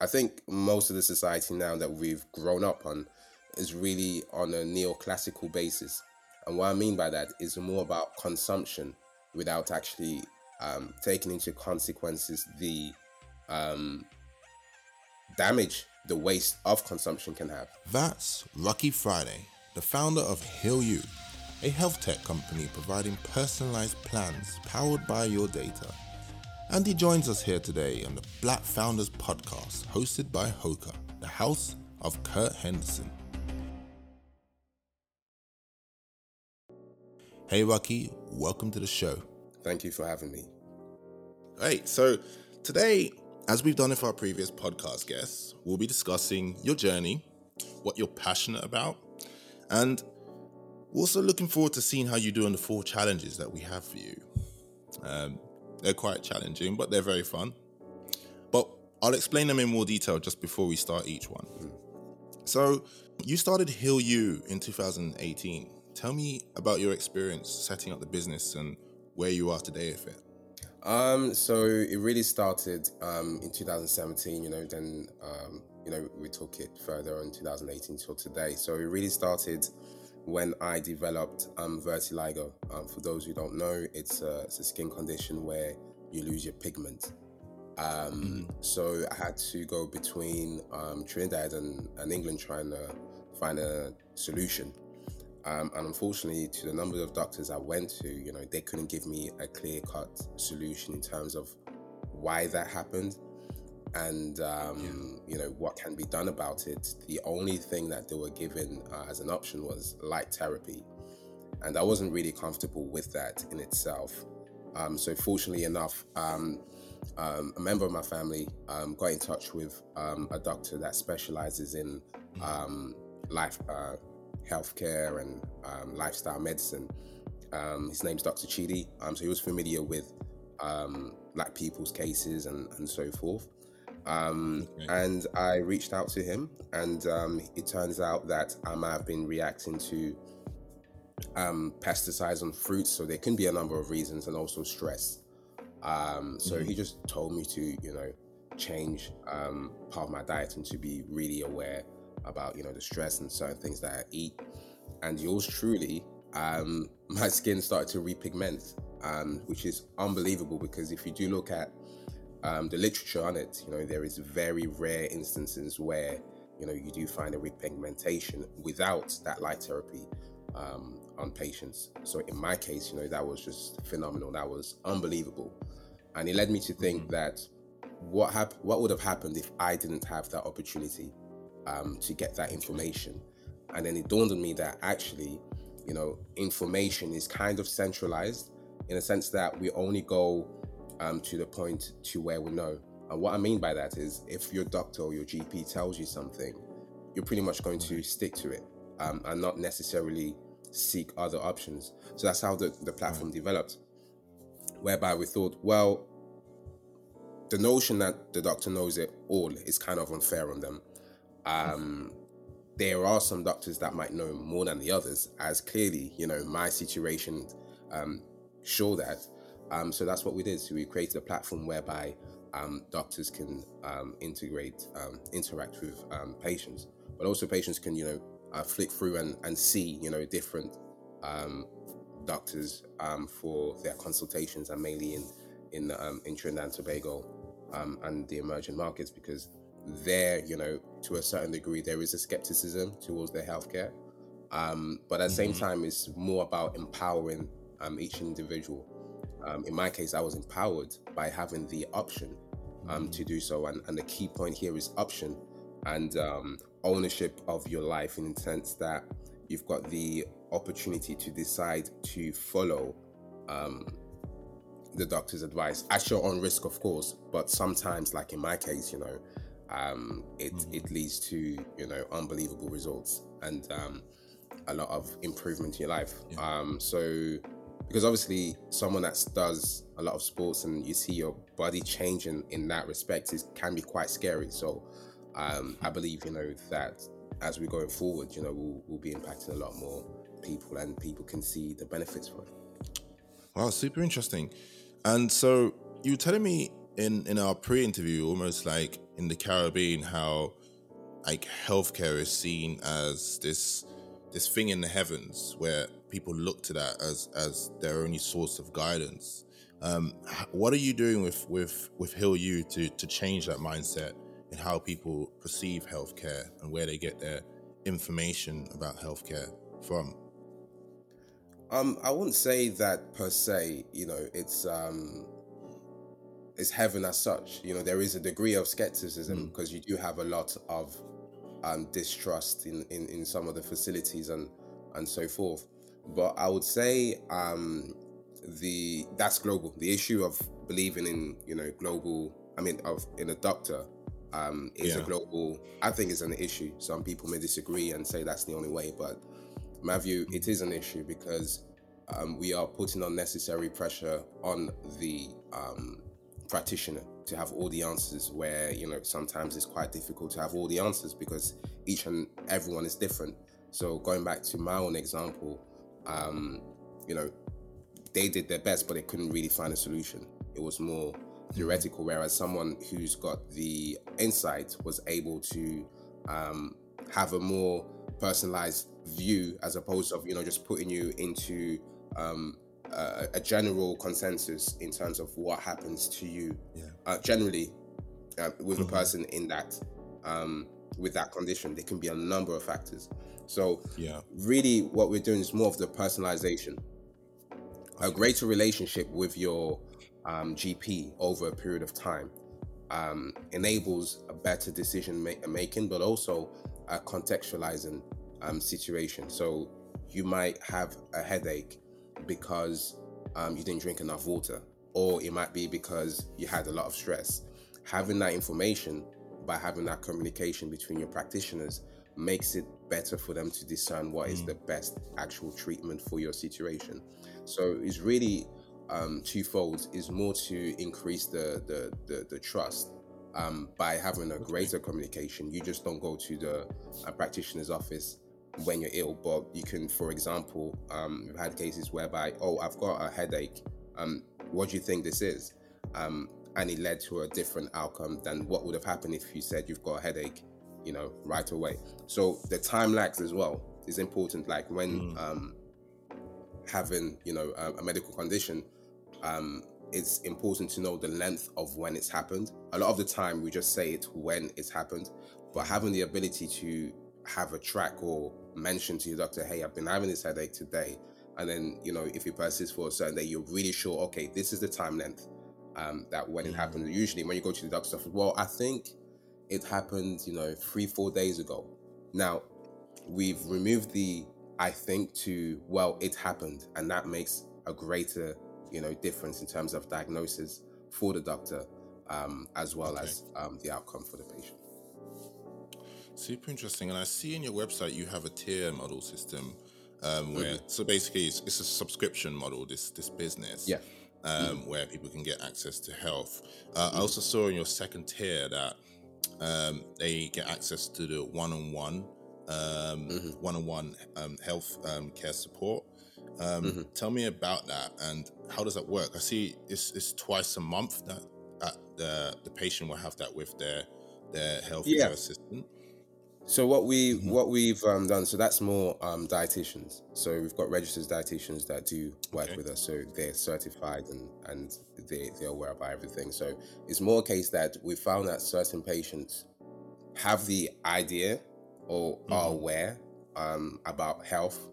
I think most of the society now that we've grown up on is really on a neoclassical basis. And what I mean by that is more about consumption without actually um, taking into consequences the um, damage the waste of consumption can have. That's Rocky Friday, the founder of HealU, a health tech company providing personalized plans powered by your data. And he joins us here today on the Black Founders Podcast, hosted by Hoka, the house of Kurt Henderson. Hey, Rocky, welcome to the show. Thank you for having me. Right, so today, as we've done with our previous podcast guests, we'll be discussing your journey, what you're passionate about, and we're also looking forward to seeing how you do on the four challenges that we have for you. Um, they're quite challenging, but they're very fun. But I'll explain them in more detail just before we start each one. So, you started HealU in 2018. Tell me about your experience setting up the business and where you are today with it. Um, so it really started um, in 2017, you know, then, um, you know, we took it further in 2018 till today. So it really started when I developed um, vertiligo. Um, for those who don't know, it's a, it's a skin condition where you lose your pigment. Um, mm. So I had to go between um, Trinidad and, and England trying to find a solution. Um, and unfortunately, to the number of doctors I went to, you know, they couldn't give me a clear cut solution in terms of why that happened and um, yeah. you know what can be done about it. The only thing that they were given uh, as an option was light therapy, and I wasn't really comfortable with that in itself. Um, so fortunately enough, um, um a member of my family um, got in touch with um, a doctor that specializes in life uh, healthcare and lifestyle medicine. his name's Dr. Chidi. so he was familiar with black people's cases and, and so forth. Um, okay. And I reached out to him, and um, it turns out that I might have been reacting to um, pesticides on fruits. So there can be a number of reasons, and also stress. Um, so mm-hmm. he just told me to, you know, change um, part of my diet and to be really aware about, you know, the stress and certain things that I eat. And yours truly, um, my skin started to repigment, which is unbelievable because if you do look at um, the literature on it, you know, there is very rare instances where you know you do find a repigmentation without that light therapy um, on patients. So in my case, you know, that was just phenomenal. That was unbelievable, and it led me to think mm-hmm. that what hap- what would have happened if I didn't have that opportunity um, to get that information, and then it dawned on me that actually, you know, information is kind of centralized in a sense that we only go um, to the point to where we know. And what I mean by that is if your doctor or your GP tells you something, you're pretty much going to stick to it um, and not necessarily seek other options. So that's how the, the platform developed, whereby we thought, well, the notion that the doctor knows it all is kind of unfair on them. Um, there are some doctors that might know more than the others, as clearly, you know, my situation um, show that. Um, so that's what we did. So we created a platform whereby um, doctors can um, integrate, um, interact with um, patients, but also patients can, you know, uh, flick through and, and see, you know, different um, doctors for their consultations, and mainly in in in Trinidad and Tobago and the emerging markets, because there, you know, to a certain degree, there is a skepticism towards their healthcare. but at the same mm-hmm. time, it's more about empowering each individual um, in my case, I was empowered by having the option um, to do so. And, and, the key point here is option and um, ownership of your life in the sense that you've got the opportunity to decide to follow um, the doctor's advice at your own risk, of course. But sometimes, like in my case, you know, um, it mm-hmm. it leads to you know unbelievable results and um, a lot of improvement in your life. Yeah. so because obviously someone that does a lot of sports and you see your body changing in that respect is can be quite scary. So um, I believe you know that as we're going forward, you know we'll, we'll be impacting a lot more people and people can see the benefits for it. Wow, super interesting. And so you were telling me in in our pre-interview almost like in the Caribbean how like healthcare is seen as this this thing in the heavens where people look to that as as their only source of guidance. Um, what are you doing with with with HealU to to change that mindset and how people perceive healthcare and where they get their information about healthcare from? Um, I wouldn't say that per se. You know, it's um, it's heaven as such. You know, there is a degree of skepticism because mm. you do have a lot of um, distrust in, in in some of the facilities and and so forth. But I would say um, the that's global. The issue of believing in you know global. I mean, of in a doctor um, is yeah. a global. I think is an issue. Some people may disagree and say that's the only way, but my view, it is an issue because um, we are putting unnecessary pressure on the um, practitioner to have all the answers where you know sometimes it's quite difficult to have all the answers because each and everyone is different so going back to my own example um, you know they did their best but they couldn't really find a solution it was more theoretical whereas someone who's got the insight was able to um, have a more personalized view as opposed to you know just putting you into um, a, a, general consensus in terms of what happens to you yeah. uh, generally uh, with mm-hmm. a person in that um, with that condition there can be a number of factors so yeah. really what we're doing is more of the personalization. A greater relationship with your um, gp over a period of time um, enables a better decision ma- making but also a contextualizing um, situation. So you might have a headache because um, you didn't drink enough water, or it might be because you had a lot of stress. Having that information by having that communication between your practitioners makes it better for them to discern what mm. is the best actual treatment for your situation. So it's really um, twofold. Is more to increase the the the, the trust um, by having a greater communication. You just don't go to the a practitioner's office when you're ill, but you can, for example, um, we've had cases whereby, oh, I've got a headache. Um, what do you think this is? Um, and it led to a different outcome than what would have happened if you said you've got a headache, you know, right away. So the time lags as well is important. Like when mm. um, having, you know, a, a medical condition, um, it's important to know the length of when it's happened. A lot of the time, we just say it when it's happened, but having the ability to have a track or mention to your doctor, hey, I've been having this headache today. And then, you know, if it persists for a certain day, you're really sure, okay, this is the time length um, that when it mm-hmm. happened. Usually, when you go to the office, well, I think it happened, you know, three, four days ago. Now, we've removed the I think to, well, it happened. And that makes a greater, you know, difference in terms of diagnosis for the doctor um, as well okay. as um, the outcome for the patient. Super interesting. And I see in your website you have a tier model system um, where mm-hmm. so basically it's, it's, a subscription model. This this business, yeah, um, mm-hmm. where people can get access to health. Uh, mm-hmm. I also saw in your second tier that um, they get access to the one-on-one, um, mm-hmm. one-on-one um, health um, care support. Um, mm-hmm. Tell me about that and how does that work? I see it's, it's twice a month that, that the the patient will have that with their their health yeah. care assistant. So what we mm-hmm. what we've um, done, so that's more um, dietitians. So we've got registered dietitians that do work okay. with us. So they're certified and and they they're aware about everything. So it's more a case that we found that certain patients have the idea or mm-hmm. are aware um, about health,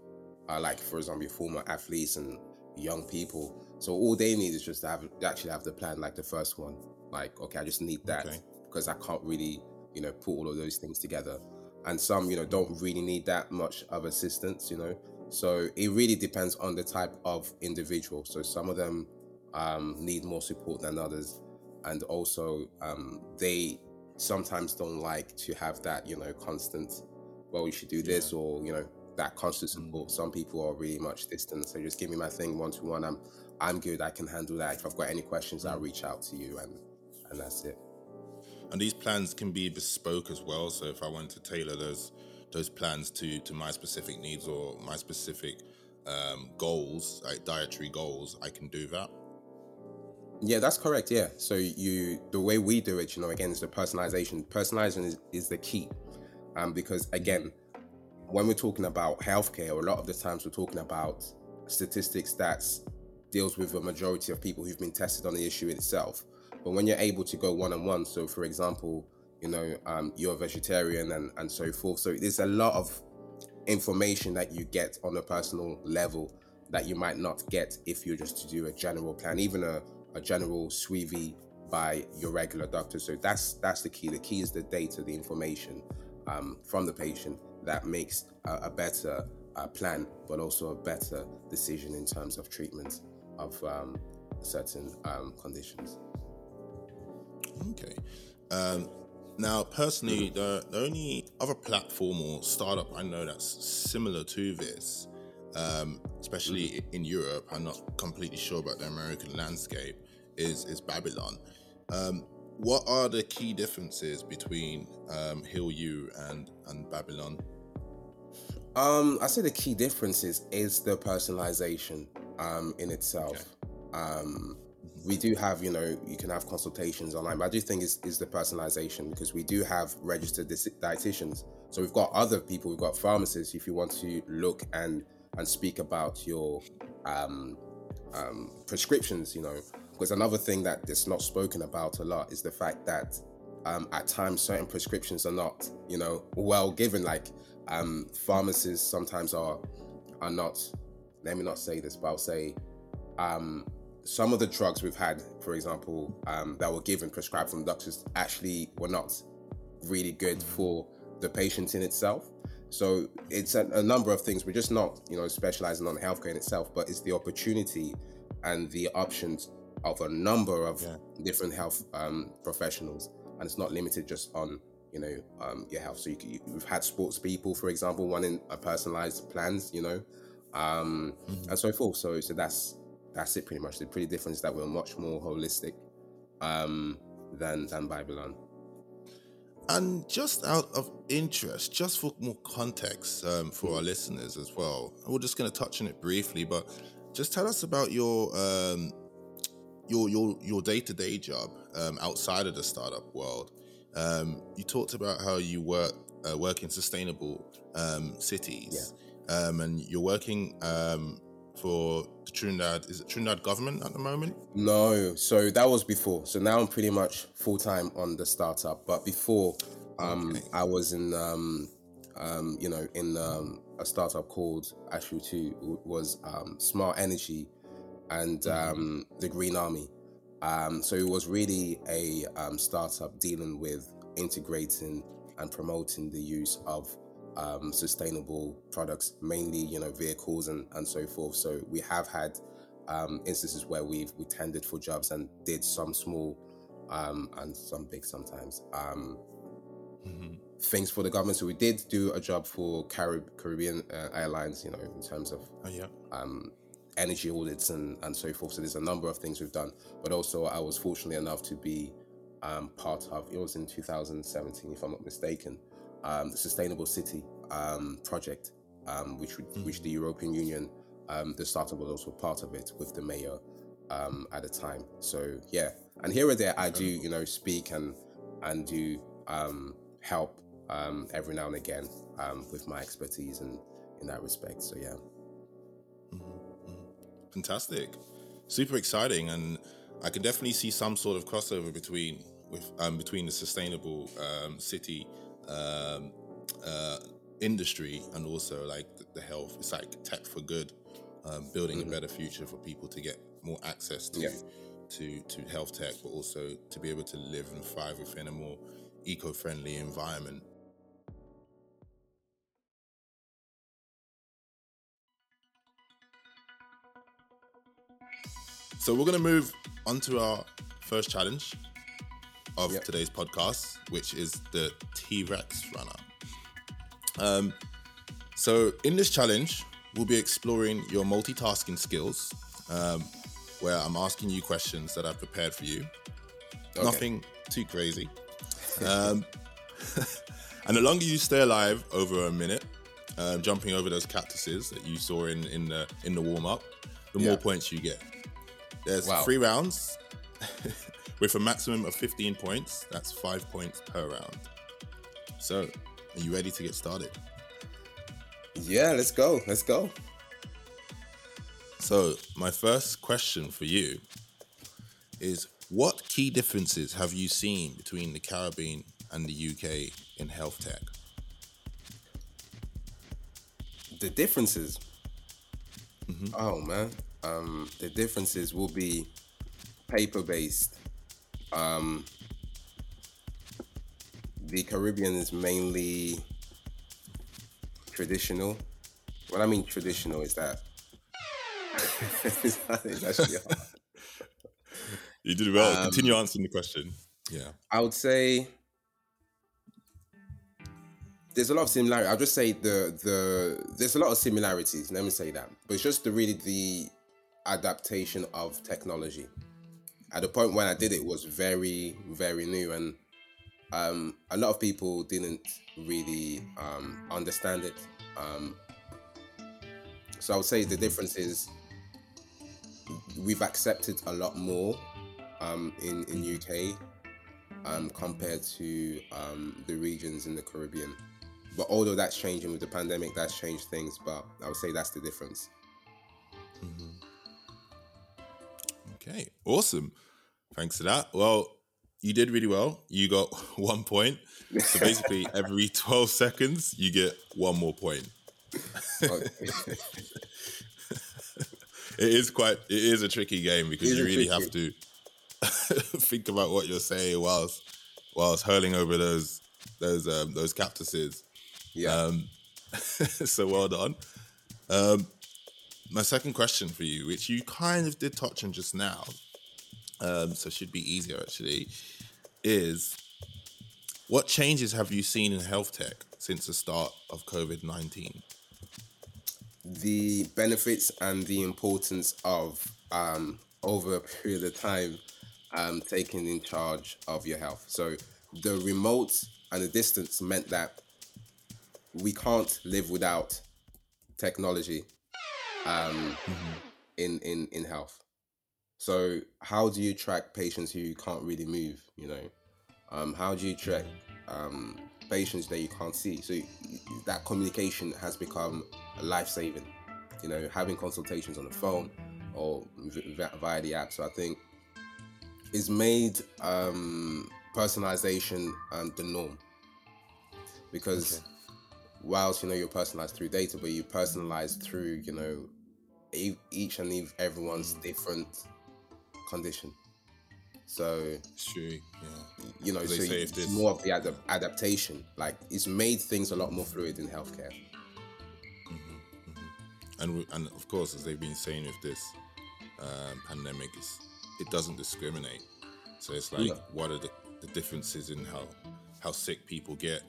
uh, like for example, former athletes and young people. So all they need is just to have actually have the plan, like the first one. Like okay, I just need that okay. because I can't really you know put all of those things together and some you know don't really need that much of assistance you know? So it really depends on the type of individual. So some of them um, need more support than others. And also um, they sometimes don't like to have that you know constant well you should do this yeah. or you know that constant mm. support. Some people are really much distant so just give me my thing one to one. I'm i'm good. I can handle that. If i've got any questions i'll reach out to you and and that's it and these plans can be bespoke as well. So if I want to tailor those those plans to to my specific needs or my specific um, goals, like dietary goals, I can do that. Yeah, that's correct. Yeah. So you the way we do it, you know, again, is the personalization. Personalization is, is the key. Um, because again, when we're talking about healthcare, a lot of the times we're talking about statistics that deals with a majority of people who've been tested on the issue itself. But when you're able to go one on one, so for example, you know, um, you're a vegetarian and, and so forth. So there's a lot of information that you get on a personal level that you might not get if you're just to do a general plan, even a, a general suivi by your regular doctor. So that's that's the key. The key is the data, the information um, from the patient that makes a, a better uh, plan, but also a better decision in terms of treatment of um, certain um, conditions. Okay. Um, now, personally, the, the only other platform or startup I know that's similar to this, um, especially in Europe, I'm not completely sure about the American landscape, is is Babylon. Um, what are the key differences between um, HealU and and Babylon? Um, I say the key differences is the personalization um, in itself. Okay. Um, we do have, you know, you can have consultations online, but I do think is is the personalization because we do have registered dietitians. So we've got other people, we've got pharmacists. If you want to look and and speak about your um, um, prescriptions, you know, because another thing that is not spoken about a lot is the fact that um, at times certain prescriptions are not, you know, well given. Like um, pharmacists sometimes are are not. Let me not say this, but I'll say um, some of the drugs we've had, for example, um, that were given prescribed from doctors, actually were not really good for the patient in itself. So it's a, a, number of things. We're just not, you know, specializing on healthcare in itself, but it's the opportunity and the options of a number of yeah. different health um, professionals, and it's not limited just on you know um, your health. So you, you, we've had sports people, for example, wanting a personalized plans, you know, um, mm-hmm. and so forth. So so that's that's it pretty much. The pretty difference is that we're much more holistic um, than than Babylon. And just out of interest, just for more context um, for our listeners as well, we're just going to touch on it briefly, but just tell us about your um, your your your day to day job um, outside of the startup world. Um, you talked about how you work uh, work in sustainable um, cities, yeah. um, and you're working um, for the Trinidad. Is it Trinidad government at the moment? No, so that was before. So now I'm pretty much full time on the startup. But before, um, okay. I was in, um, um, you know, in um, a startup called Ashru Two was um, Smart Energy and mm-hmm. um, the Green Army. Um, so it was really a um, startup dealing with integrating and promoting the use of um, sustainable products, mainly you know vehicles and, and so forth. So we have had um, instances where we've we tendered for jobs and did some small um, and some big sometimes um, mm-hmm. things for the government. So we did do a job for Carib- Caribbean uh, Airlines, you know, in terms of oh, yeah. Um, energy audits and, and so forth. So there's a number of things we've done. But also, I was fortunate enough to be um, part of, it was in 2017, if I'm not mistaken, um, the Sustainable City um, project, um, which, mm. which the European Union, um, the startup was also part of it with the mayor um, at the time. So, yeah. And here or there, I do, you know, speak and, and do help every now and again with my expertise and in that respect. So, yeah. Fantastic, super exciting, and I can definitely see some sort of crossover between with um, between the sustainable um, city um, uh, industry and also like the health. It's like tech for good, um, building mm-hmm. a better future for people to get more access to. To, to health tech, but also to be able to live and thrive within a more eco-friendly environment. So we're going to move on to our first challenge of yep. today's podcast, which is the T Rex runner. Um, so in this challenge, we'll be exploring your multitasking skills, um, where I'm asking you questions that I've prepared for you. Okay. Nothing too crazy. Um, and the longer you stay alive over a minute, um, jumping over those cactuses that you saw in in the in the warm up, the yeah. more points you get. There's wow. three rounds. with a maximum of 15 points. That's five points per round. So, are you ready to get started? Yeah, let's go. Let's go. So, my first question for you is what key differences have you seen between the Caribbean and the UK in health tech? The differences. Oh man, um, the differences will be paper based. Um, the Caribbean is mainly traditional. What I mean traditional is that it's actually hard. You did well. Continue answering the question. Yeah. I would say there's a lot of similarity. I'll just say the the there's a lot of similarities. Let me say that, but it's just the really the adaptation of technology. At the point when I did it was very very new, and um, a lot of people didn't really um, understand it. Um, so I would say the difference is we've accepted a lot more um, in in UK um, compared to um, the regions in the Caribbean. But although that's changing with the pandemic, that's changed things. But I would say that's the difference. Okay. Awesome. Thanks for that. Well, you did really well. You got one point. So basically, every 12 seconds, you get one more point. It is quite, it is a tricky game because you really have to think about what you're saying whilst, whilst hurling over those, those, um, those cactuses. yeah. Um, so well done. Um, my second question for you, which you kind of did touch on just now, um, so should be easier actually, is what changes have you seen in health tech since the start of COVID 19? the benefits and the importance of um, over a period of time um, taking in charge of your health. So the remote and the distance meant that we can't live without technology um, in, in in health. So how do you track patients who can't really move? You know, um, how do you track um, patients that you can't see? So that communication has become a life saving. You know, having consultations on the phone or via the app. So I think it's made um, personalization um, the norm because whilst you know you're personalized through data, but you personalize through you know each and ev- everyone's different condition. So It's true, yeah. you know, so it's this- more of the adap- adaptation. Like it's made things a lot more fluid in healthcare. And, we- and of course, as they've been saying with this um, pandemic, it's, it doesn't discriminate. So it's like, Yeah. what are the, the differences in how, how sick people get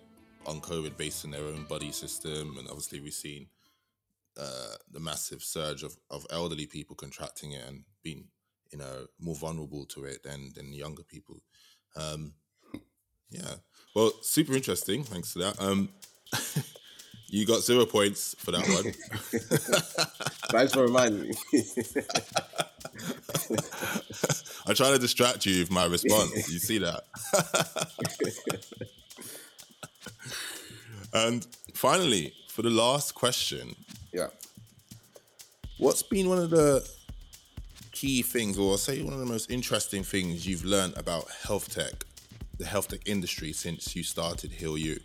on COVID based on their own body system? And obviously, we've seen uh, the massive surge of, of elderly people contracting it and being, you know, more vulnerable to it than, than younger people. Um, yeah. Well, super interesting. Thanks for that. Um, you got zero points for that one. Thanks for reminding me. I try to distract you with my response. You see that? and finally, for the last question, yeah. what's been one of the key things, or say one of the most interesting things you've learned about health tech, the health tech industry since you started HealU?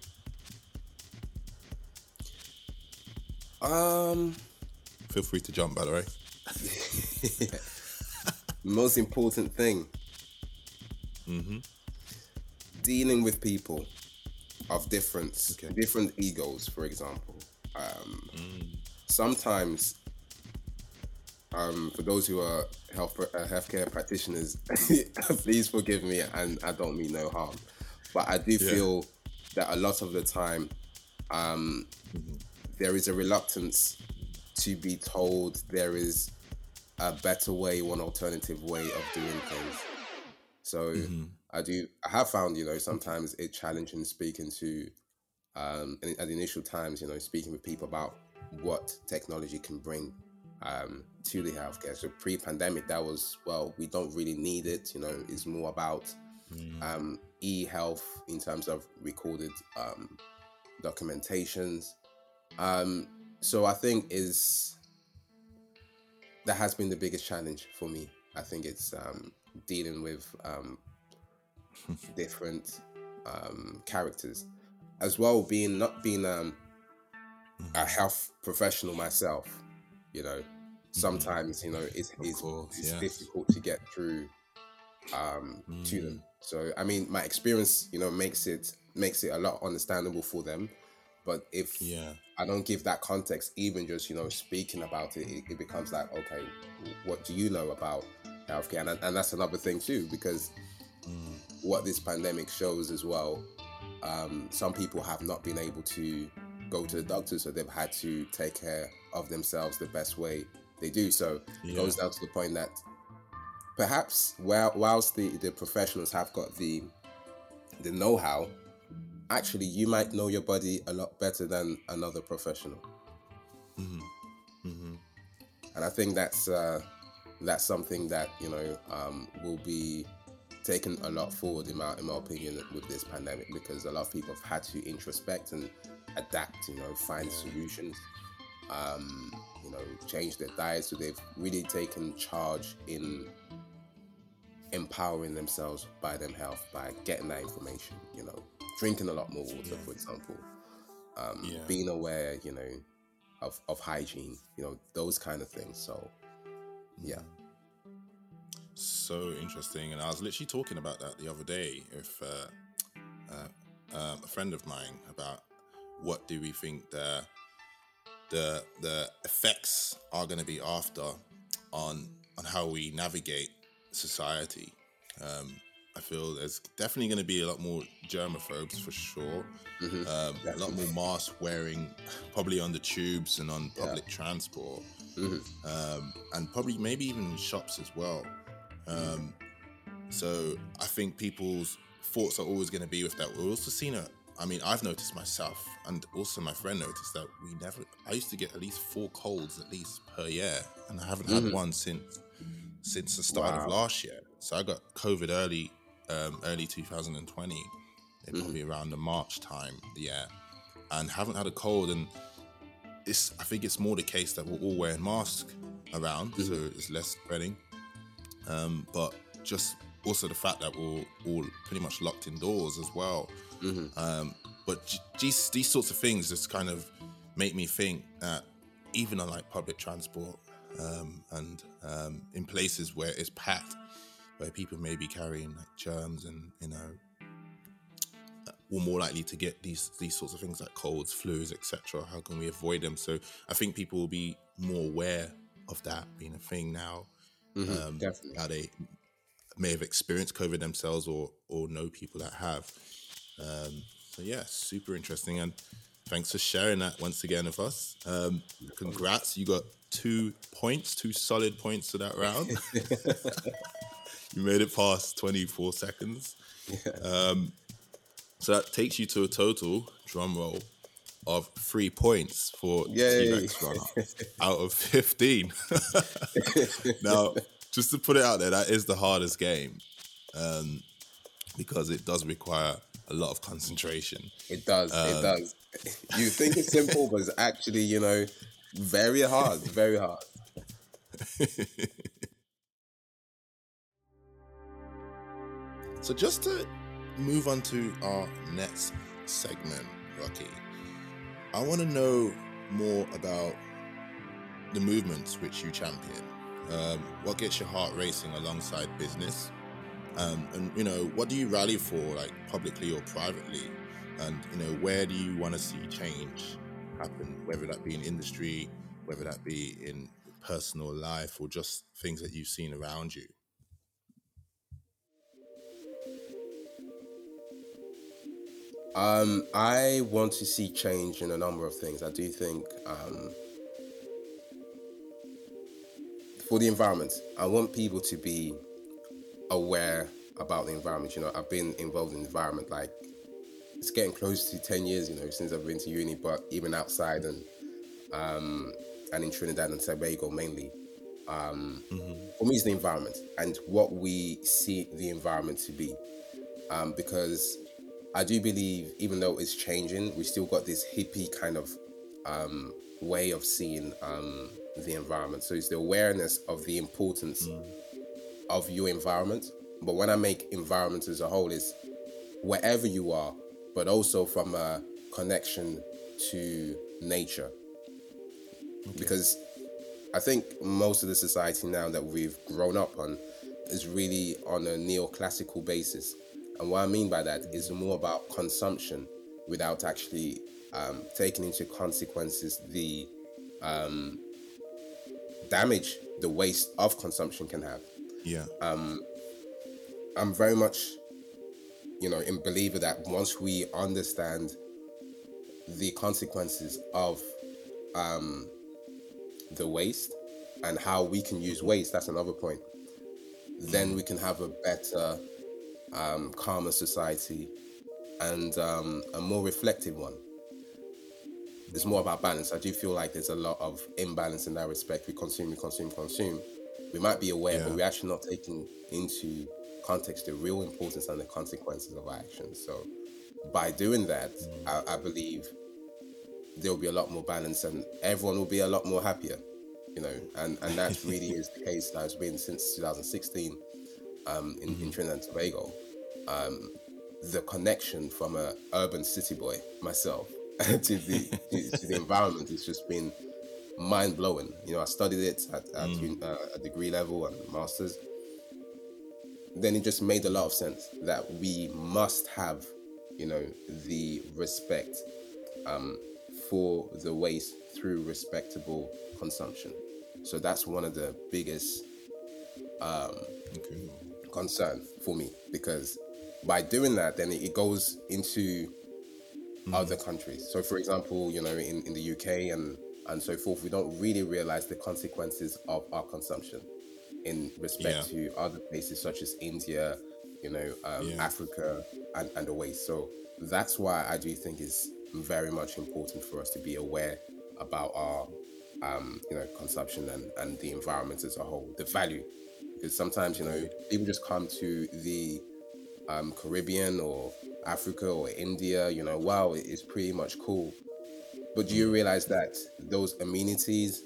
Um, Feel free to jump, by the way. most important thing. Mm-hmm. Dealing with people of difference, Okay. different egos, for example. Um, Mm. Sometimes, um, for those who are health uh, healthcare practitioners, please forgive me, and I don't mean no harm, but I do Yeah. feel that a lot of the time, um, there is a reluctance to be told there is a better way, one alternative way of doing things. So I do. I have found, you know, sometimes it challenging speaking to, um, at the initial times, you know, speaking with people about what technology can bring um, to the healthcare. So pre-pandemic, that was well, we don't really need it. You know, it's more about Mm. um, e-health in terms of recorded um, documentations. Um, so I think is that has been the biggest challenge for me. I think it's um, dealing with um, different um, characters, as well being not being um, a health professional myself. You know, sometimes you know it's it's, course, it's difficult to get through um, to them. So I mean, my experience, you know, makes it makes it a lot understandable for them. But if Yeah. I don't give that context, even just you know speaking about it, it, it becomes like, okay, what do you know about healthcare? And, and that's another thing too, because what this pandemic shows as well, um, some people have not been able to go to the doctor, so they've had to take care of themselves the best way they do. So it goes down to the point that perhaps while, whilst the, the professionals have got the the know-how, actually you might know your body a lot better than another professional. Mm-hmm. And I think that's uh, that's something that you know um, will be taken a lot forward in my in my opinion with this pandemic because a lot of people have had to introspect and adapt. You know, find solutions. Um, you know, change their diet. So they've really taken charge in empowering themselves by them health by getting that information. You know, drinking a lot more water, for example. Um, Yeah. Being aware, you know, of, of hygiene, you know, those kind of things. So, yeah. So interesting, and I was literally talking about that the other day with uh, uh, um, a friend of mine about what do we think the the the effects are going to be after on on how we navigate society. Um, I feel there's definitely going to be a lot more germaphobes for sure. Mhm. Um, a lot more mask wearing, probably on the tubes and on Yeah. public transport Mhm. um, and probably maybe even in shops as well. Um, so I think people's thoughts are always going to be with that. We're also seeing it. I mean, I've noticed myself, and also my friend noticed that we never. I used to get at least four colds at least per year, and I haven't had Mhm. one since since the start of last year. So I got COVID early, um, early 2020, Mm-hmm. probably around the March time, yeah, and haven't had a cold. And it's I think it's more the case that we're all wearing masks around, so it's less spreading. Um, but just also the fact that we're all pretty much locked indoors as well. Mhm. Um, but these these sorts of things just kind of make me think that even on like public transport um, and um, in places where it's packed, where people may be carrying like germs and you know we're more likely to get these these sorts of things like colds, flus, etc. How can we avoid them? So I think people will be more aware of that being a thing now. Mhm. Um, Definitely. How they may have experienced COVID themselves or or know people that have. Um, so yeah, super interesting, and thanks for sharing that once again with us. Um, congrats, you got two points, two solid points to that round. you made it past twenty four seconds. Um, so that takes you to a total drum roll of three points for T Rex Runner out of 15. now, just to put it out there, that is the hardest game um, because it does require a lot of concentration. It does. Um, it does. You think it's simple, but it's actually, you know, very hard. Very hard. So, just to move on to our next segment, Rocky, I want to know more about the movements which you champion. Um, what gets your heart racing alongside business? Um, and you know, what do you rally for, like publicly or privately? And you know, where do you want to see change happen? Whether that be in industry, whether that be in personal life, or just things that you've seen around you. Um, I want to see change in a number of things. I do think um, for the environment, I want people to be aware about the environment. You know, I've been involved in the environment like it's getting close to ten years. You know, since I've been to uni, but even outside and um, and in Trinidad and Tobago mainly, um, for me, is the environment and what we see the environment to be. Um, because I do believe, even though it's changing, we still got this hippie kind of um, way of seeing um, the environment. So it's the awareness of the importance of your environment. But when I make environment as a whole, is wherever you are, but also from a connection to nature. Because I think most of the society now that we've grown up on is really on a neoclassical basis. And what I mean by that is more about consumption without actually um, taking into consequences the um, damage the waste of consumption can have. Yeah. I'm very much, you know, in believer that once we understand the consequences of um, the waste and how we can use waste, that's another point. Then we can have a better, um, calmer society and um, a more reflective one. It's more about balance. I do feel like there's a lot of imbalance in that respect. We consume, we consume, consume. We might be aware, but we're actually not taking into context the real importance and the consequences of our actions. So, by doing that, I, I believe there will be a lot more balance and everyone will be a lot more happier. You know, and and that really is the case that has been since 2016 um, in, in Trinidad and Tobago. Um, the connection from a urban city boy myself to the to, to the environment has just been mind blowing. You know, I studied it at, at un- uh, a degree level and masters. Then it just made a lot of sense that we must have, you know, the respect um, for the waste through respectable consumption. So that's one of the biggest Okay. concern for me because by doing that, then it goes into other countries. So, for example, you know, in, in the UK and and so forth, we don't really realize the consequences of our consumption in respect Yeah. to other places such as India, you know, um, Yeah. Africa, and, and the waste. So that's why I do think it's very much important for us to be aware about our, um, you know, consumption and, and the environment as a whole, the value. Because sometimes, you know, people just come to the um, Caribbean or Africa or India, you know, wow, it's pretty much cool. But do you realize that those amenities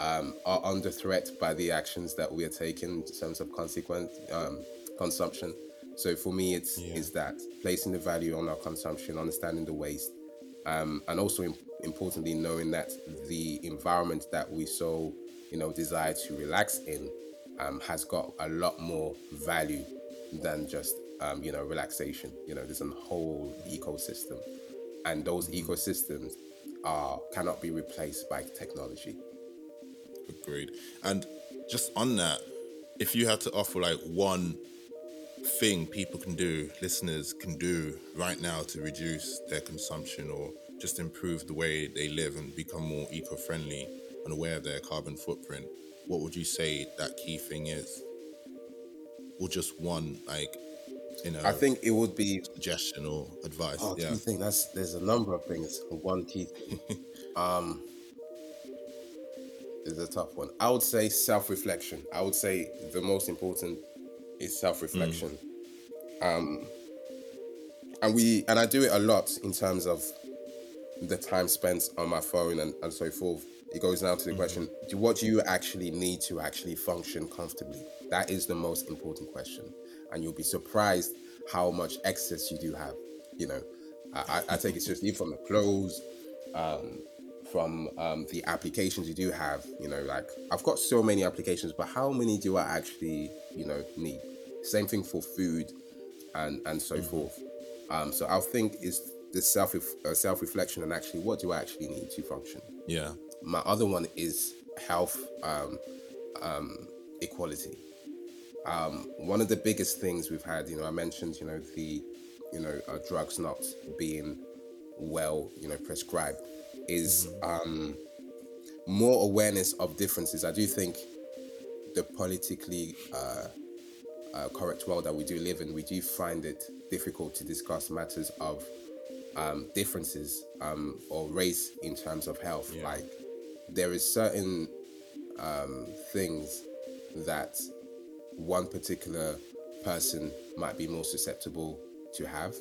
um, are under threat by the actions that we are taking in terms of consequent um, consumption? So for me, it's Yeah. is that placing the value on our consumption, understanding the waste, um, and also im- importantly knowing that the environment that we so you know desire to relax in um, has got a lot more value than just um, you know relaxation. You know, there's a whole ecosystem, and those ecosystems are cannot be replaced by technology. Agreed. And just on that, if you had to offer like one thing people can do, listeners can do right now to reduce their consumption or just improve the way they live and become more eco friendly and aware of their carbon footprint, what would you say that key thing is? Or just one, like, you know, I think it would be suggestion or advice? Oh, yeah. key thing. That's there's a number of things. One key thing. um, is a tough one. I would say self-reflection. I would say the most important is self-reflection. Um, and we and I do it a lot in terms of the time spent on my phone and, and so forth. It goes now to the question: do, What do you actually need to actually function comfortably? That is the most important question, and you'll be surprised how much excess you do have. You know, I, I, take it seriously from the clothes, um, from um, the applications you do have. You know, like I've got so many applications, but how many do I actually, you know, need? Same thing for food, and and so forth. Um, so I think is the self uh, self reflection and actually what do I actually need to function. Yeah. My other one is health um, um, equality. Um, one of the biggest things we've had, you know, I mentioned, you know, the, you know, uh, drugs not being well, you know, prescribed, is um, more awareness of differences. I do think the politically uh, uh, correct world that we do live in, we do find it difficult to discuss matters of um, differences um, or race in terms of health. Like there is certain um, things that one particular person might be more susceptible to have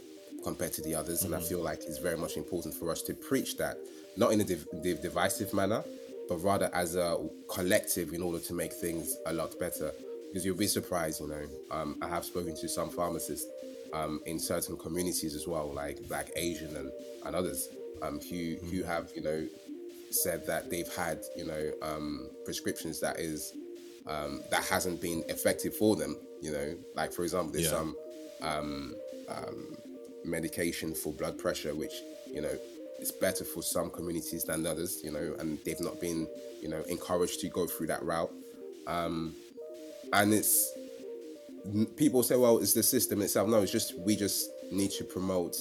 compared to the others. Mm-hmm. And I mm-hmm. feel like it's very much important for us to preach that, not in a div- div- divisive manner, but rather as a collective in order to make things a lot better. Because you'll be surprised, you know. Um, I have spoken to some pharmacists um, in certain communities as well, like Black, Asian, and, and others, um, who mm-hmm. who have you know said that they've had you know um, prescriptions that is um, that hasn't been effective for them. You know, like for example, there's yeah. some um, um, medication for blood pressure, which you know is better for some communities than others. You know, and they've not been you know encouraged to go through that route. Um, and it's people say, well, it's the system itself. No, it's just we just need to promote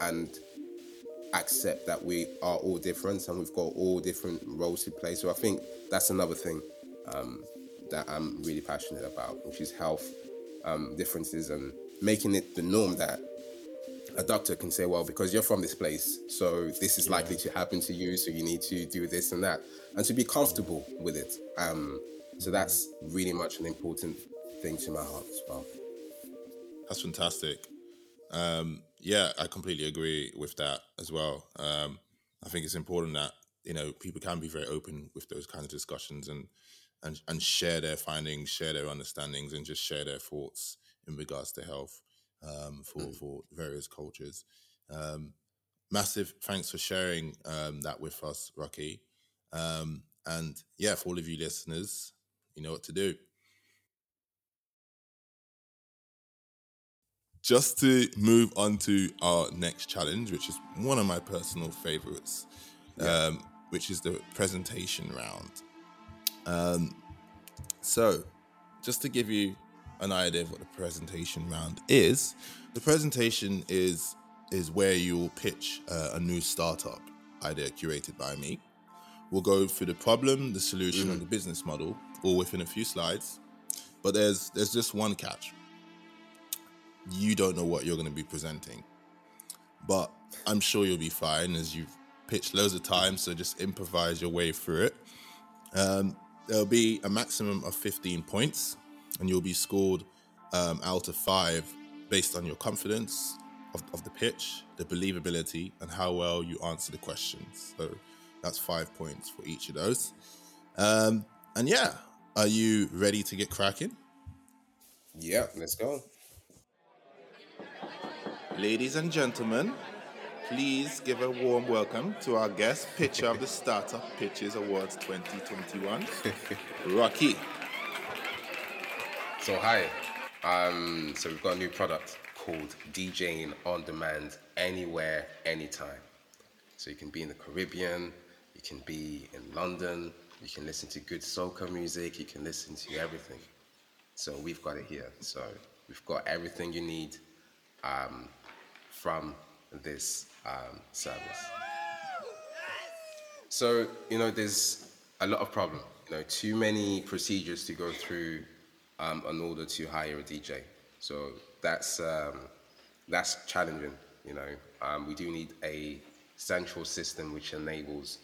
and accept that we are all different and we've got all different roles to play. So I think that's another thing um, that I'm really passionate about, which is health um, differences and making it the norm that a doctor can say, well, because you're from this place, so this is yeah. likely to happen to you, so you need to do this and that, and to be comfortable with it. Um, so that's really much an important thing to my heart as well. That's fantastic. Um, yeah, I completely agree with that as well. Um, I think it's important that you know people can be very open with those kinds of discussions and and and share their findings, share their understandings, and just share their thoughts in regards to health um, for mm. for various cultures. Um, massive thanks for sharing um, that with us, Rocky. Um, and yeah, for all of you listeners, you know what to do. Just to move on to our next challenge, which is one of my personal favorites, yeah. um, which is the presentation round. Um, so, just to give you an idea of what the presentation round is, the presentation is is where you'll pitch uh, a new startup idea curated by me. We'll go through the problem, the solution, mm. and the business model, all within a few slides. But there's there's just one catch. You don't know what you're going to be presenting, but I'm sure you'll be fine as you've pitched loads of times. So just improvise your way through it. Um, there'll be a maximum of 15 points, and you'll be scored um, out of five based on your confidence of, of, the pitch, the believability, and how well you answer the questions. So that's five points for each of those. Um, and yeah, are you ready to get cracking? Yeah, let's go. Ladies and gentlemen, Please give a warm welcome to our guest pitcher of the Startup Pitches Awards 2021, Rocky. So hi, um, so we've got a new product called DJing on demand anywhere, anytime. So you can be in the Caribbean, you can be in London, you can listen to good soca music, you can listen to everything. So we've got it here. So we've got everything you need um, from this um, service. So, you know, there's a lot of problem. You know, too many procedures to go through um, in order to hire a DJ. So that's um, that's challenging. You know, um, we do need a central system which enables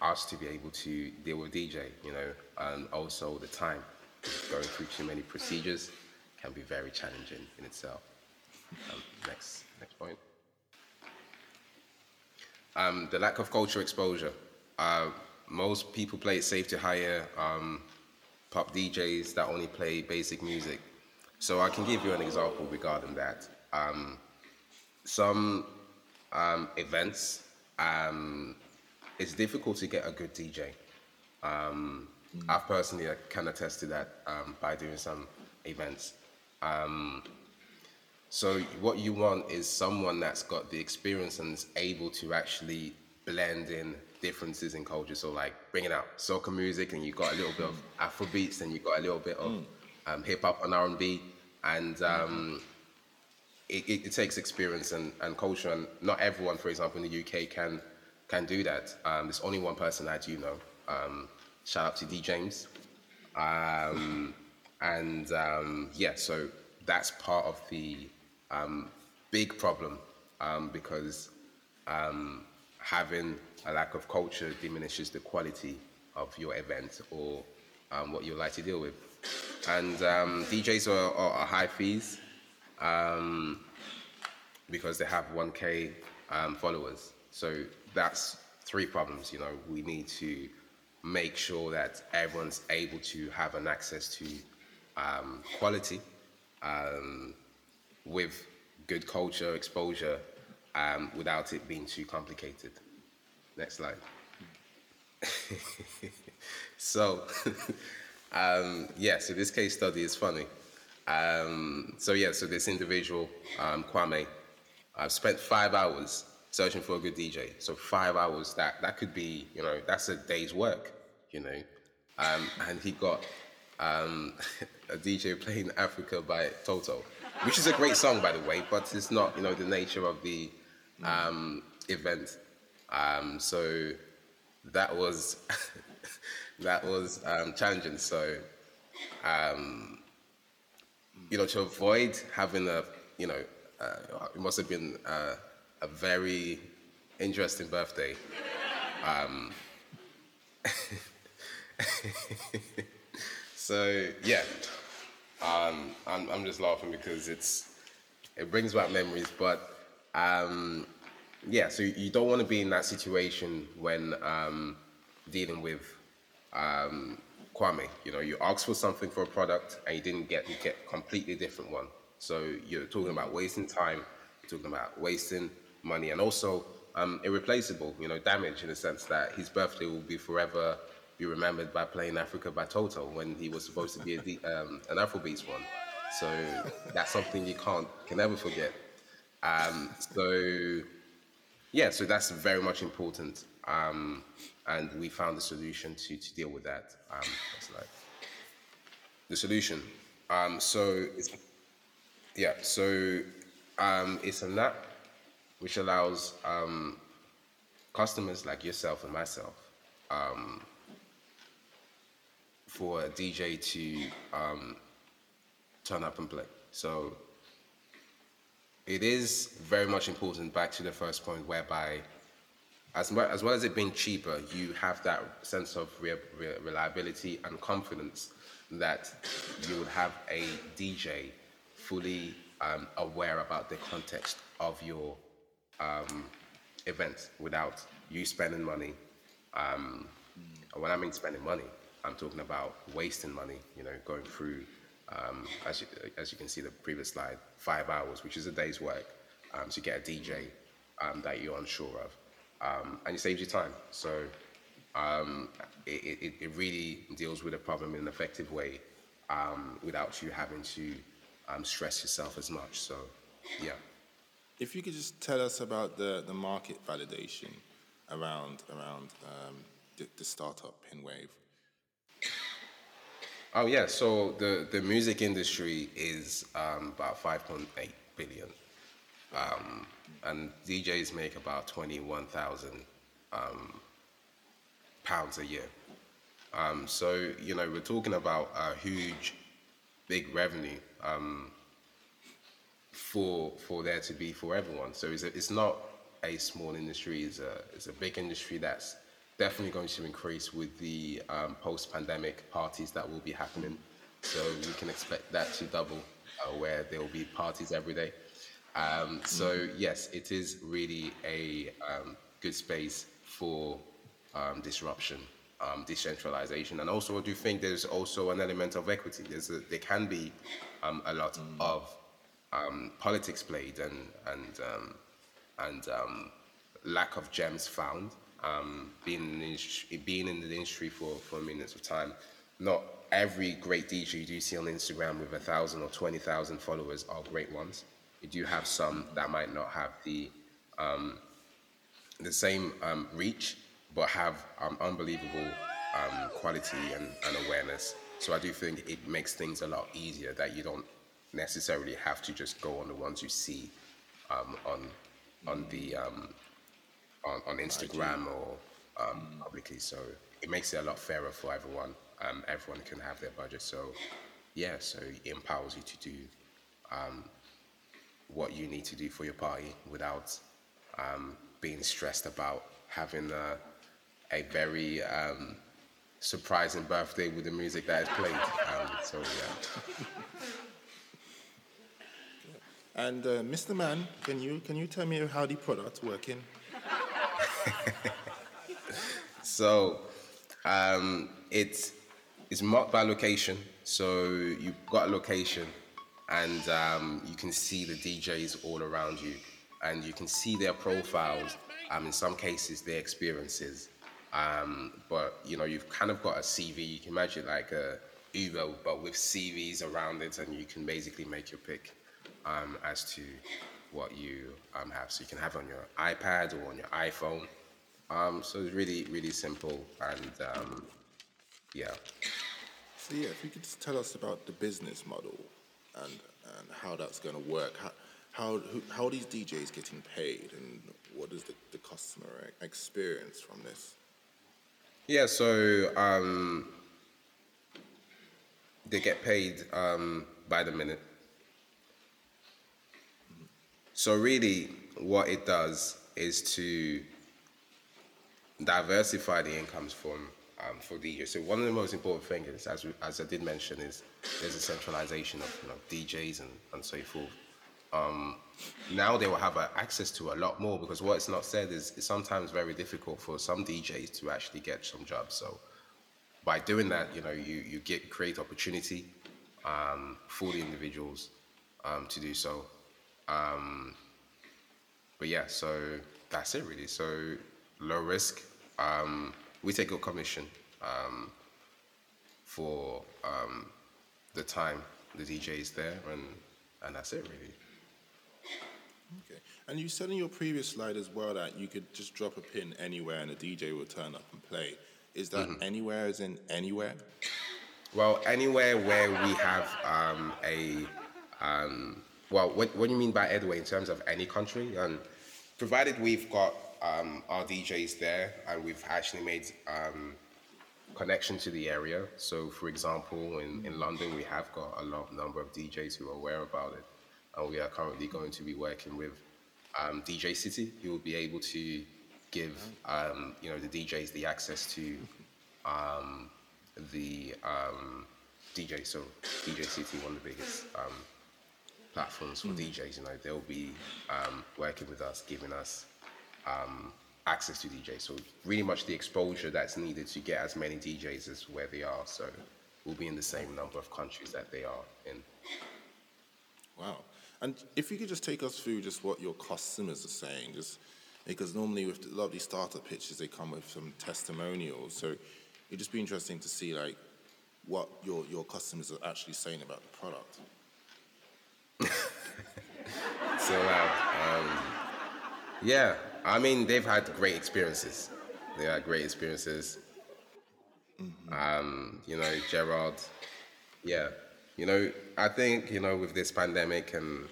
us to be able to deal with DJ. You know, and also the time going through too many procedures can be very challenging in itself. Um, next, next point. Um, the lack of cultural exposure. Uh, most people play it safe to hire um, pop DJs that only play basic music. So I can give you an example regarding that. Um, some um, events, um, it's difficult to get a good DJ. Um, mm. I've personally can attest to that by doing some events. So what you want is someone that's got the experience and is able to actually blend in differences in culture. So like bringing out soca music, and you got a little bit of Afro beats, and you got a little bit of um, hip hop and R and B, and um, it, it, it, takes experience and, and culture. And not everyone, for example, in the UK can can do that. Um, there's only one person I do know. Um, shout out to D James, um, and um, yeah, so that's part of the um, big problem um, because um, having a lack of culture diminishes the quality of your event or um, what you like to deal with. And um, DJs are, are, are, high fees um, because they have 1K um, followers. So that's three problems. You know, we need to make sure that everyone's able to have an access to um, quality um, with good culture exposure um, without it being too complicated. Next slide. so, um, yeah, so this case study is funny. Um, so yeah, so this individual, um, Kwame, I've spent five hours searching for a good DJ. So five hours, that that could be, you know, that's a day's work, you know. Um, and he got um, a DJ playing Africa by Toto, which is a great song, by the way, but it's not, you know, the nature of the um, event. Um, so that was that was um, challenging. So, um, you know, to avoid having a, you know, uh, it must have been uh, a very interesting birthday. Um, so yeah, um, I'm, I'm just laughing because it's it brings back memories. But um, yeah, so you don't want to be in that situation when um, dealing with um, Kwame. You know, you ask for something for a product and you didn't get, you get completely different one. So you're talking about wasting time, you're talking about wasting money, and also um, irreplaceable. You know, damage in the sense that his birthday will be forever be remembered by playing Africa by Toto when he was supposed to be a, um, an Afrobeats one. So that's something you can't can never forget. Um, so yeah, so that's very much important. Um, and we found a solution to, to deal with that. Um, like the solution. Um, so it's, yeah, so um, it's an app which allows um, customers like yourself and myself um, for a DJ to um, turn up and play. So it is very much important back to the first point whereby as, well, as well as it being cheaper you have that sense of re- re- reliability and confidence that you would have a dj fully um, aware about the context of your um, event without you spending money um, when i mean spending money i'm talking about wasting money you know going through um, as, you, as you can see the previous slide, five hours, which is a day's work um, to get a DJ um, that you're unsure of. Um, and it saves you time. So um, it, it, it, really deals with a problem in an effective way um, without you having to stress yourself as much. So, yeah. If you could just tell us about the, the market validation around around the, the startup Pinwave Oh yeah, so the the music industry is um, about 5.8 billion, um, and DJs make about 21,000 um, pounds a year. Um, so you know we're talking about a huge, big revenue um, for for there to be for everyone. So it's a, it's not a small industry; it's a it's a big industry that's definitely going to increase with the um, post-pandemic parties that will be happening. So we can expect that to double, uh, where there will be parties every day. Um, so yes, it is really a um, good space for um, disruption, um, decentralization, and also I do think there's also an element of equity. There's a, there can be um, a lot mm. of politics played and and and lack of gems found um, being in the industry, being in the industry for for minutes of time. Not every great DJ you do see on Instagram with a thousand or twenty thousand followers are great ones. You do have some that might not have the um, the same um, reach, but have um, unbelievable um, quality and, and awareness. So I do think it makes things a lot easier that you don't necessarily have to just go on the ones you see um, on on the um, on, on Instagram or um, publicly. So it makes it a lot fairer for everyone. Um, everyone can have their budget. So yeah, so it empowers you to do um, what you need to do for your party without um, being stressed about having a, a very um, surprising birthday with the music that is played. Um, so yeah. And uh, Mr. Man, can you can you tell me how the product's working? so um, it's it's marked by location. So you've got a location, and um, you can see the DJs all around you, and you can see their profiles. Um, in some cases, their experiences. Um, but you know, you've kind of got a CV. You can imagine like a Uber, but with CVs around it, and you can basically make your pick um, as to what you um, have. So you can have it on your iPad or on your iPhone. Um, so it's really, really simple, and um, yeah. So yeah, if you could just tell us about the business model and and how that's going to work. How how who, how are these DJs getting paid, and what is the, the customer experience from this? Yeah, so um, they get paid um, by the minute. So really, what it does is to diversify the incomes from um, for DJs. So one of the most important things, as as I did mention, is there's a centralization of you know, DJs and, and so forth. Um, now they will have uh, access to a lot more because what's not said is it's sometimes very difficult for some DJs to actually get some jobs. So by doing that, you know, you, you get create opportunity um, for the individuals um, to do so. Um, but yeah, so that's it really. So low risk. Um, we take a commission um, for the time the DJ is there, and and that's it really. Okay. And you said in your previous slide as well that you could just drop a pin anywhere and a DJ will turn up and play. Is that mm-hmm. anywhere as in anywhere? Well, anywhere where we have um, a, um, well, what, what do you mean by anywhere in terms of any country? And provided we've got um, our DJs there and we've actually made um, connection to the area. So, for example, in, in London, we have got a lot number of DJs who are aware about it and we are currently going to be working with um, DJ City, who will be able to give um, you know the DJs the access to um, the um, DJ. So DJ City, one of the biggest platforms for mm. DJs. You know, they'll be um, working with us, giving us access to DJs. So really much the exposure that's needed to get as many DJs as where they are. So we'll be in the same number of countries that they are in. Wow. And if you could just take us through just what your customers are saying, just because normally with a lot of these startup pitches, they come with some testimonials. So it'd just be interesting to see like what your your customers are actually saying about the product. so uh, um, yeah, I mean they've had great experiences. They had great experiences. Mm-hmm. Um, you know, Gerard, yeah, you know, I think you know with this pandemic and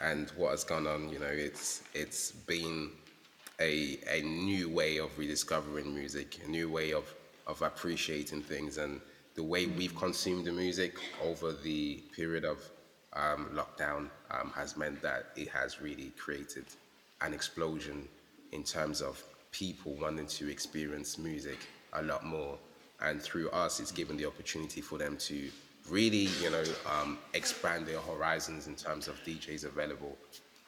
and what has gone on, you know, it's it's been a a new way of rediscovering music, a new way of of appreciating things, and the way we've consumed the music over the period of um, lockdown um, has meant that it has really created an explosion in terms of people wanting to experience music a lot more, and through us, it's given the opportunity for them to really, you know, um, expand their horizons in terms of DJs available.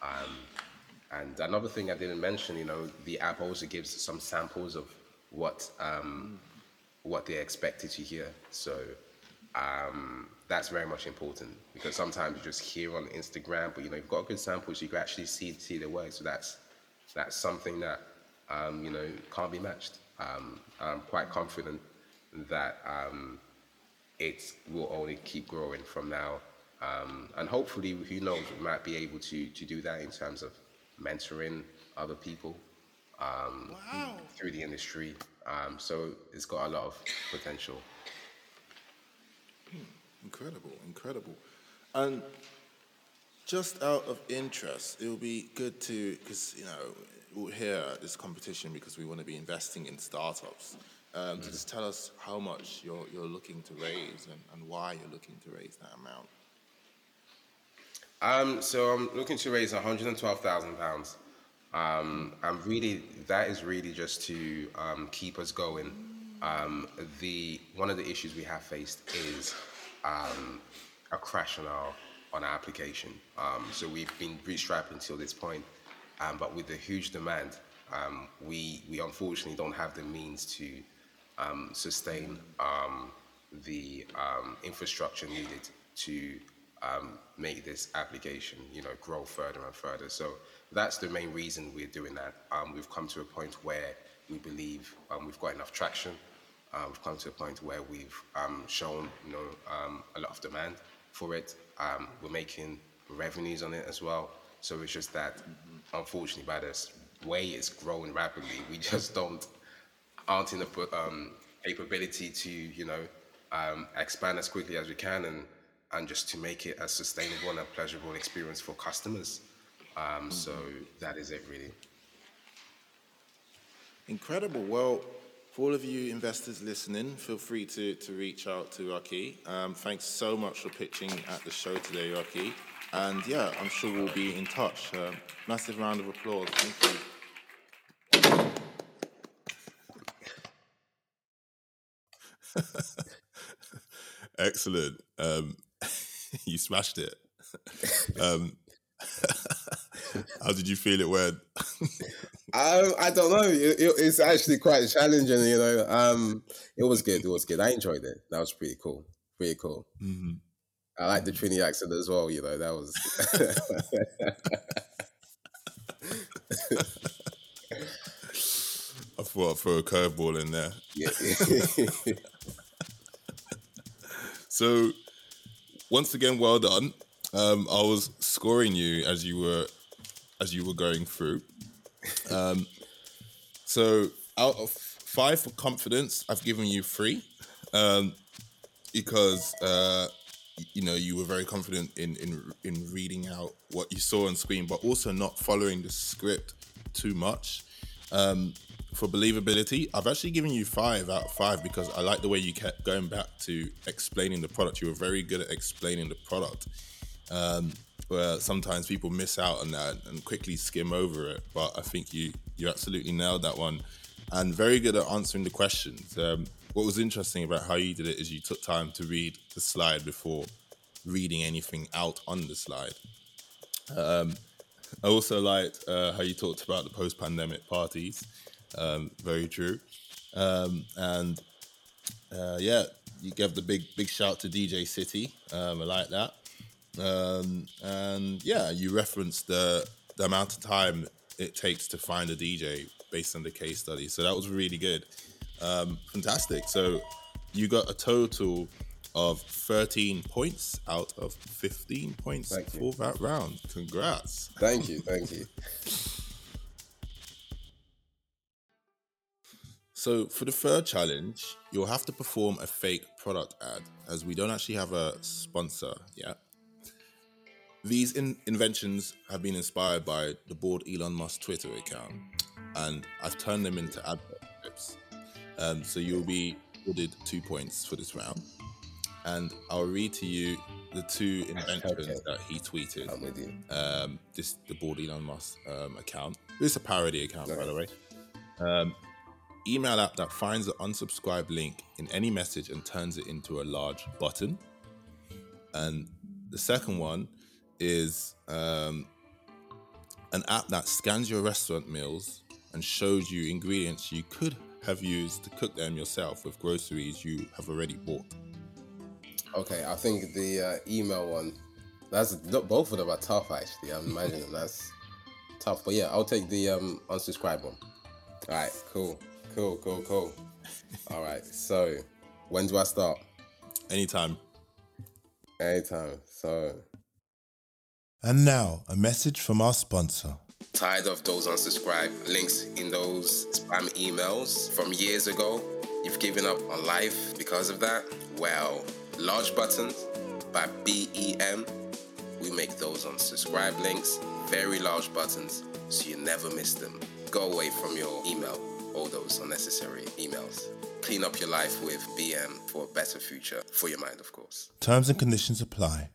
Um, and another thing I didn't mention, you know, the app also gives some samples of what um, what they're expected to hear. So um, that's very much important because sometimes you just hear on Instagram, but you know, you've got good samples, you can actually see see the work. So that's that's something that um, you know can't be matched. Um, I'm quite confident that um, it will only keep growing from now. Um, and hopefully, who knows, we might be able to, to do that in terms of mentoring other people um, wow. through the industry. Um, so it's got a lot of potential. Incredible, incredible. And just out of interest, it would be good to, because, you know, we're here at this competition because we want to be investing in startups um, to just tell us how much you're, you're looking to raise and, and why you're looking to raise that amount. Um, so I'm looking to raise 112,000 pounds. Um, and really, that is really just to um, keep us going. Um, the one of the issues we have faced is um, a crash on our on our application. Um, so we've been bootstrapping until this point, um, but with the huge demand, um, we we unfortunately don't have the means to um, sustain um, the infrastructure needed to make this application, you know, grow further and further. So that's the main reason we're doing that. We've come to a point where we believe we've got enough traction. Uh, we've come to a point where we've um, shown, you know, um, a lot of demand for it. Um, we're making revenues on it as well. So it's just that, unfortunately, by the way it's growing rapidly, we just don't aren't in the um, capability to, you know, um, expand as quickly as we can and and just to make it a sustainable and a pleasurable experience for customers. Um, so that is it, really. Incredible. Well, for all of you investors listening, feel free to, to reach out to Rocky. Um, thanks so much for pitching at the show today, Rocky. And yeah, I'm sure we'll be in touch. Um, massive round of applause. Thank you. Excellent. Um, you smashed it. Um, how did you feel it went? Um, I don't know. It, it, it's actually quite challenging, you know. Um, it was good. It was good. I enjoyed it. That was pretty cool. Pretty cool. Mm-hmm. I like the Trini accent as well. You know, that was. I thought I'd throw a curveball in there. yeah. So, once again, well done. Um, I was scoring you as you were as you were going through. Um, so, out of five for confidence, I've given you three um, because uh, you know you were very confident in in in reading out what you saw on screen, but also not following the script too much. Um, for believability, I've actually given you five out of five because I like the way you kept going back to explaining the product. You were very good at explaining the product. Um, where sometimes people miss out on that and quickly skim over it, but I think you you absolutely nailed that one, and very good at answering the questions. Um, what was interesting about how you did it is you took time to read the slide before reading anything out on the slide. Um, I also liked uh, how you talked about the post-pandemic parties. Um, very true. Um, and uh, yeah, you gave the big big shout to DJ City. Um, I like that. Um, and yeah, you referenced the the amount of time it takes to find a DJ based on the case study. So that was really good. Um, fantastic. So you got a total of 13 points out of 15 points Thank you. for that round. Congrats. thank you. Thank you. So for the third challenge, you'll have to perform a fake product ad, as we don't actually have a sponsor yet. These in- inventions have been inspired by the Bored Elon Musk Twitter account, and I've turned them into advert clips. Um, so you'll be awarded two points for this round, and I'll read to you the two inventions Okay. that he tweeted. I'm with you. Um, this the Bored Elon Musk um, account. It's a parody account, by the way. Um, email app that finds the unsubscribe link in any message and turns it into a large button. And the second one is um, an app that scans your restaurant meals and shows you ingredients you could have used to cook them yourself with groceries you have already bought. Okay, I think the uh, email one. That's both of them are tough. Actually, I'm imagining that's tough. But yeah, I'll take the um, unsubscribe one. All right, cool, cool, cool, cool. All right, so when do I start? Anytime. Anytime. So And now, a message from our sponsor. tired of those unsubscribe links in those spam emails from years ago? You've given up on life because of that? Well, Large Buttons by BEM, we make those unsubscribe links very large buttons so you never miss them. Go away from your email, all those unnecessary emails. Clean up your life with BM for a better future for your mind, of course. Terms and conditions apply.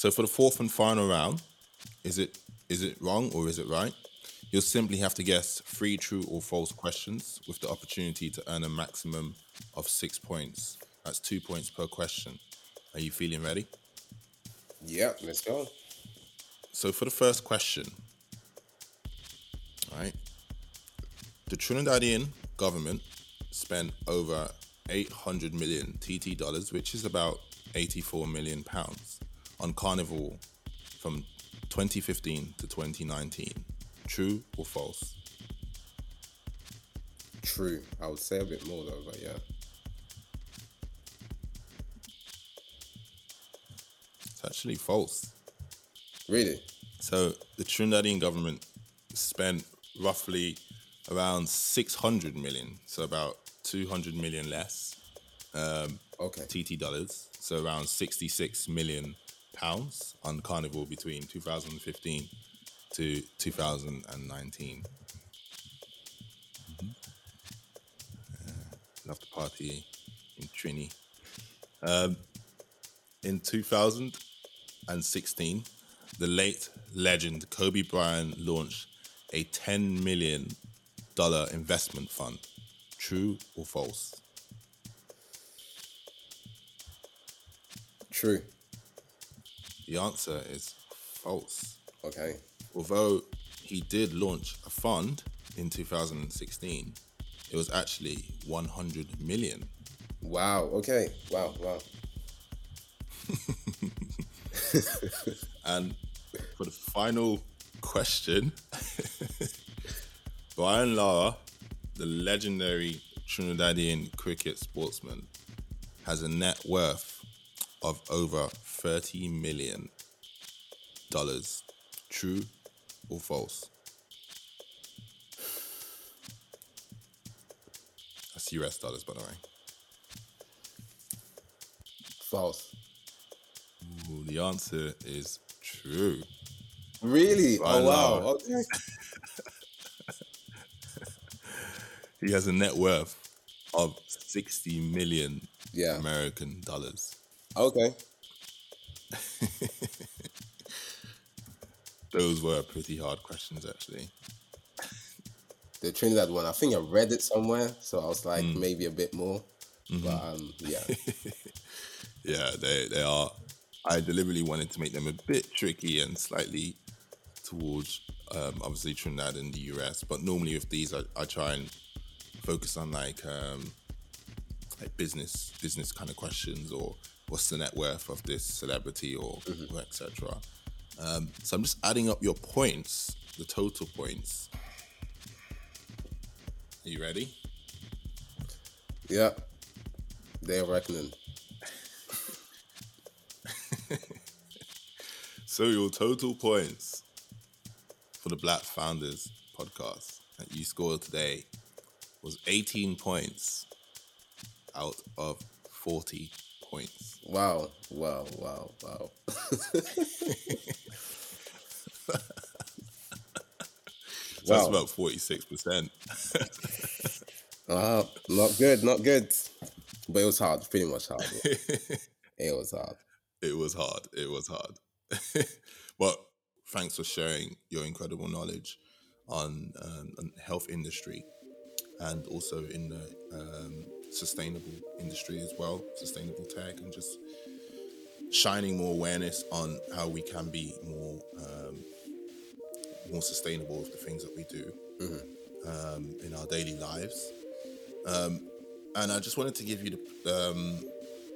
So for the fourth and final round, is it is it wrong or is it right? You'll simply have to guess three true or false questions with the opportunity to earn a maximum of six points. That's two points per question. Are you feeling ready? Yeah, let's go. So for the first question, right? The Trinidadian government spent over 800 million TT dollars, which is about 84 million pounds, on Carnival from 2015 to 2019. True or false? True. I would say a bit more though, but yeah. It's actually false. Really? So the Trinidadian government spent roughly around 600 million, so about 200 million less um, Okay. TT dollars, so around 66 million pounds on Carnival between 2015 to 2019. Mhm. Uh, love the party in Trini. Um, in 2016, the late legend Kobe Bryant launched a 10 million dollar investment fund. True or false? True. The answer is false. Okay. Although he did launch a fund in 2016, it was actually 100 million. Wow. Okay. Wow. Wow. And for the final question, Brian Lara, the legendary Trinidadian cricket sportsman, has a net worth of over 30 million dollars. True or false? That's US dollars, by the way. False. Ooh, the answer is true. Really? Oh wow. Okay. He has a net worth of 60 million Yeah. American dollars. Okay. Those were pretty hard questions, actually. The Trinidad one. I think I read it somewhere, so I was like Mm. maybe a bit more. Mm-hmm. But um, yeah. Yeah, they, they are. I deliberately wanted to make them a bit tricky and slightly towards um, obviously Trinidad and the US. But normally with these, I, I try and focus on like um, like business business kind of questions or what's the net worth of this celebrity or, or etc. Um, so I'm just adding up your points, the total points. Are you ready? yeah. They're reckoning. So your total points for the Black Founders podcast that you scored today was 18 points out of 40 points. Wow. Wow. Wow. Wow. So that's about 46%. Uh, not good. Not good. But it was hard. Pretty much hard. it was hard. It was hard. It was hard. but thanks for sharing your incredible knowledge on, um, on health industry and also in the um, sustainable industry as well, sustainable tech, and just shining more awareness on how we can be more um, more sustainable with the things that we do um, in our daily lives. Um, and I just wanted to give you the, um,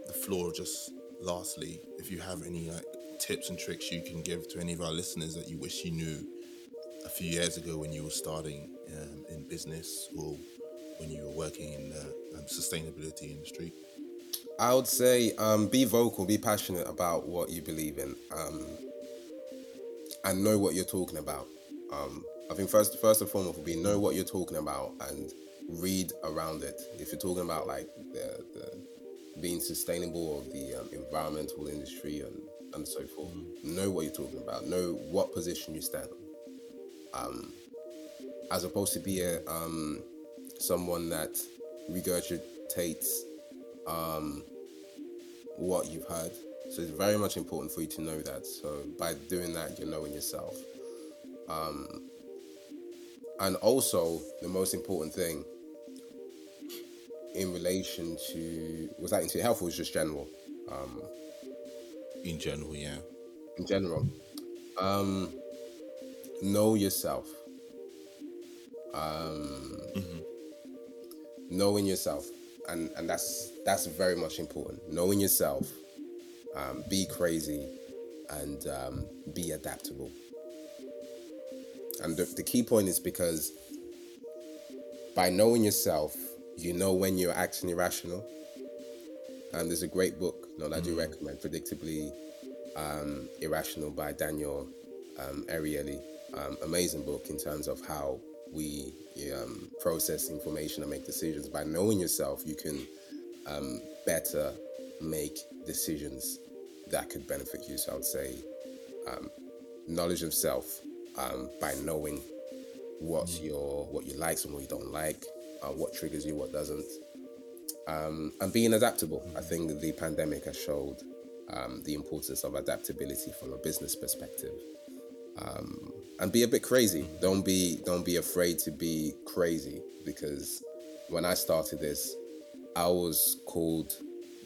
the floor. Just lastly, if you have any like tips and tricks you can give to any of our listeners that you wish you knew a few years ago when you were starting um, in business or when you were working in the um, sustainability industry. I would say um, be vocal, be passionate about what you believe in, um, and know what you're talking about. Um, I think first, first and foremost, would be know what you're talking about and read around it. If you're talking about like the, the being sustainable of the um, environmental industry and and so forth, know what you're talking about. Know what position you stand on. Um, as opposed to be a um, someone that regurgitates um, what you've heard So it's very much important for you to know that. So by doing that, you're knowing yourself. Um, and also, the most important thing in relation to was that into health or was just general? Um, in general, yeah. In general, um, know yourself. Um, mm-hmm. Knowing yourself, and and that's that's very much important. Knowing yourself, um, be crazy, and um, be adaptable. And the, the key point is because by knowing yourself, you know when you're acting irrational. And there's a great book know, that I do mm. recommend, Predictably um, Irrational by Daniel um, Ariely. Um, amazing book in terms of how we um, process information and make decisions. By knowing yourself, you can um, better make decisions that could benefit you. So I would say um, knowledge of self um, by knowing what mm. your what you like and what you don't like, uh, what triggers you, what doesn't, um, and being adaptable. I think the pandemic has showed um, the importance of adaptability from a business perspective, um, and be a bit crazy. Don't be don't be afraid to be crazy because when I started this, I was called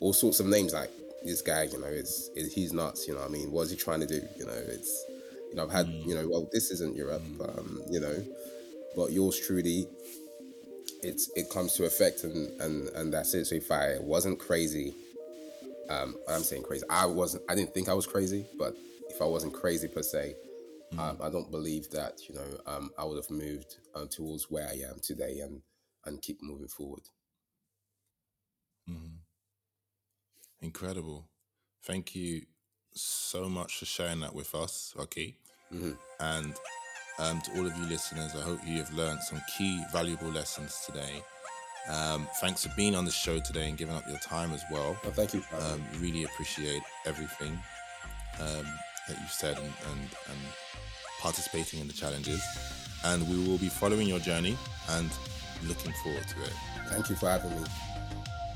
all sorts of names like this guy. You know, it's it, he's nuts. You know, I mean, what's he trying to do? You know, it's you know, I've had, mm. you know, well, this isn't Europe, mm. um, you know, but yours truly, it's it comes to effect, and and and that's it. So if I wasn't crazy, um, I'm saying crazy. I wasn't. I didn't think I was crazy, but if I wasn't crazy per se, mm. um, I don't believe that you know um, I would have moved um, towards where I am today and and keep moving forward. Mm. Incredible. Thank you so much for sharing that with us, okay? Mm-hmm. And um, to all of you listeners, I hope you have learned some key valuable lessons today. Um, thanks for being on the show today and giving up your time as well. well thank you. Um, really appreciate everything um, that you've said and, and, and participating in the challenges. And we will be following your journey and looking forward to it. Thank you for having me.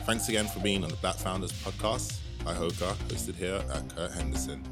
Thanks again for being on the Black Founders podcast. Ihoka, hosted here at Kurt Henderson.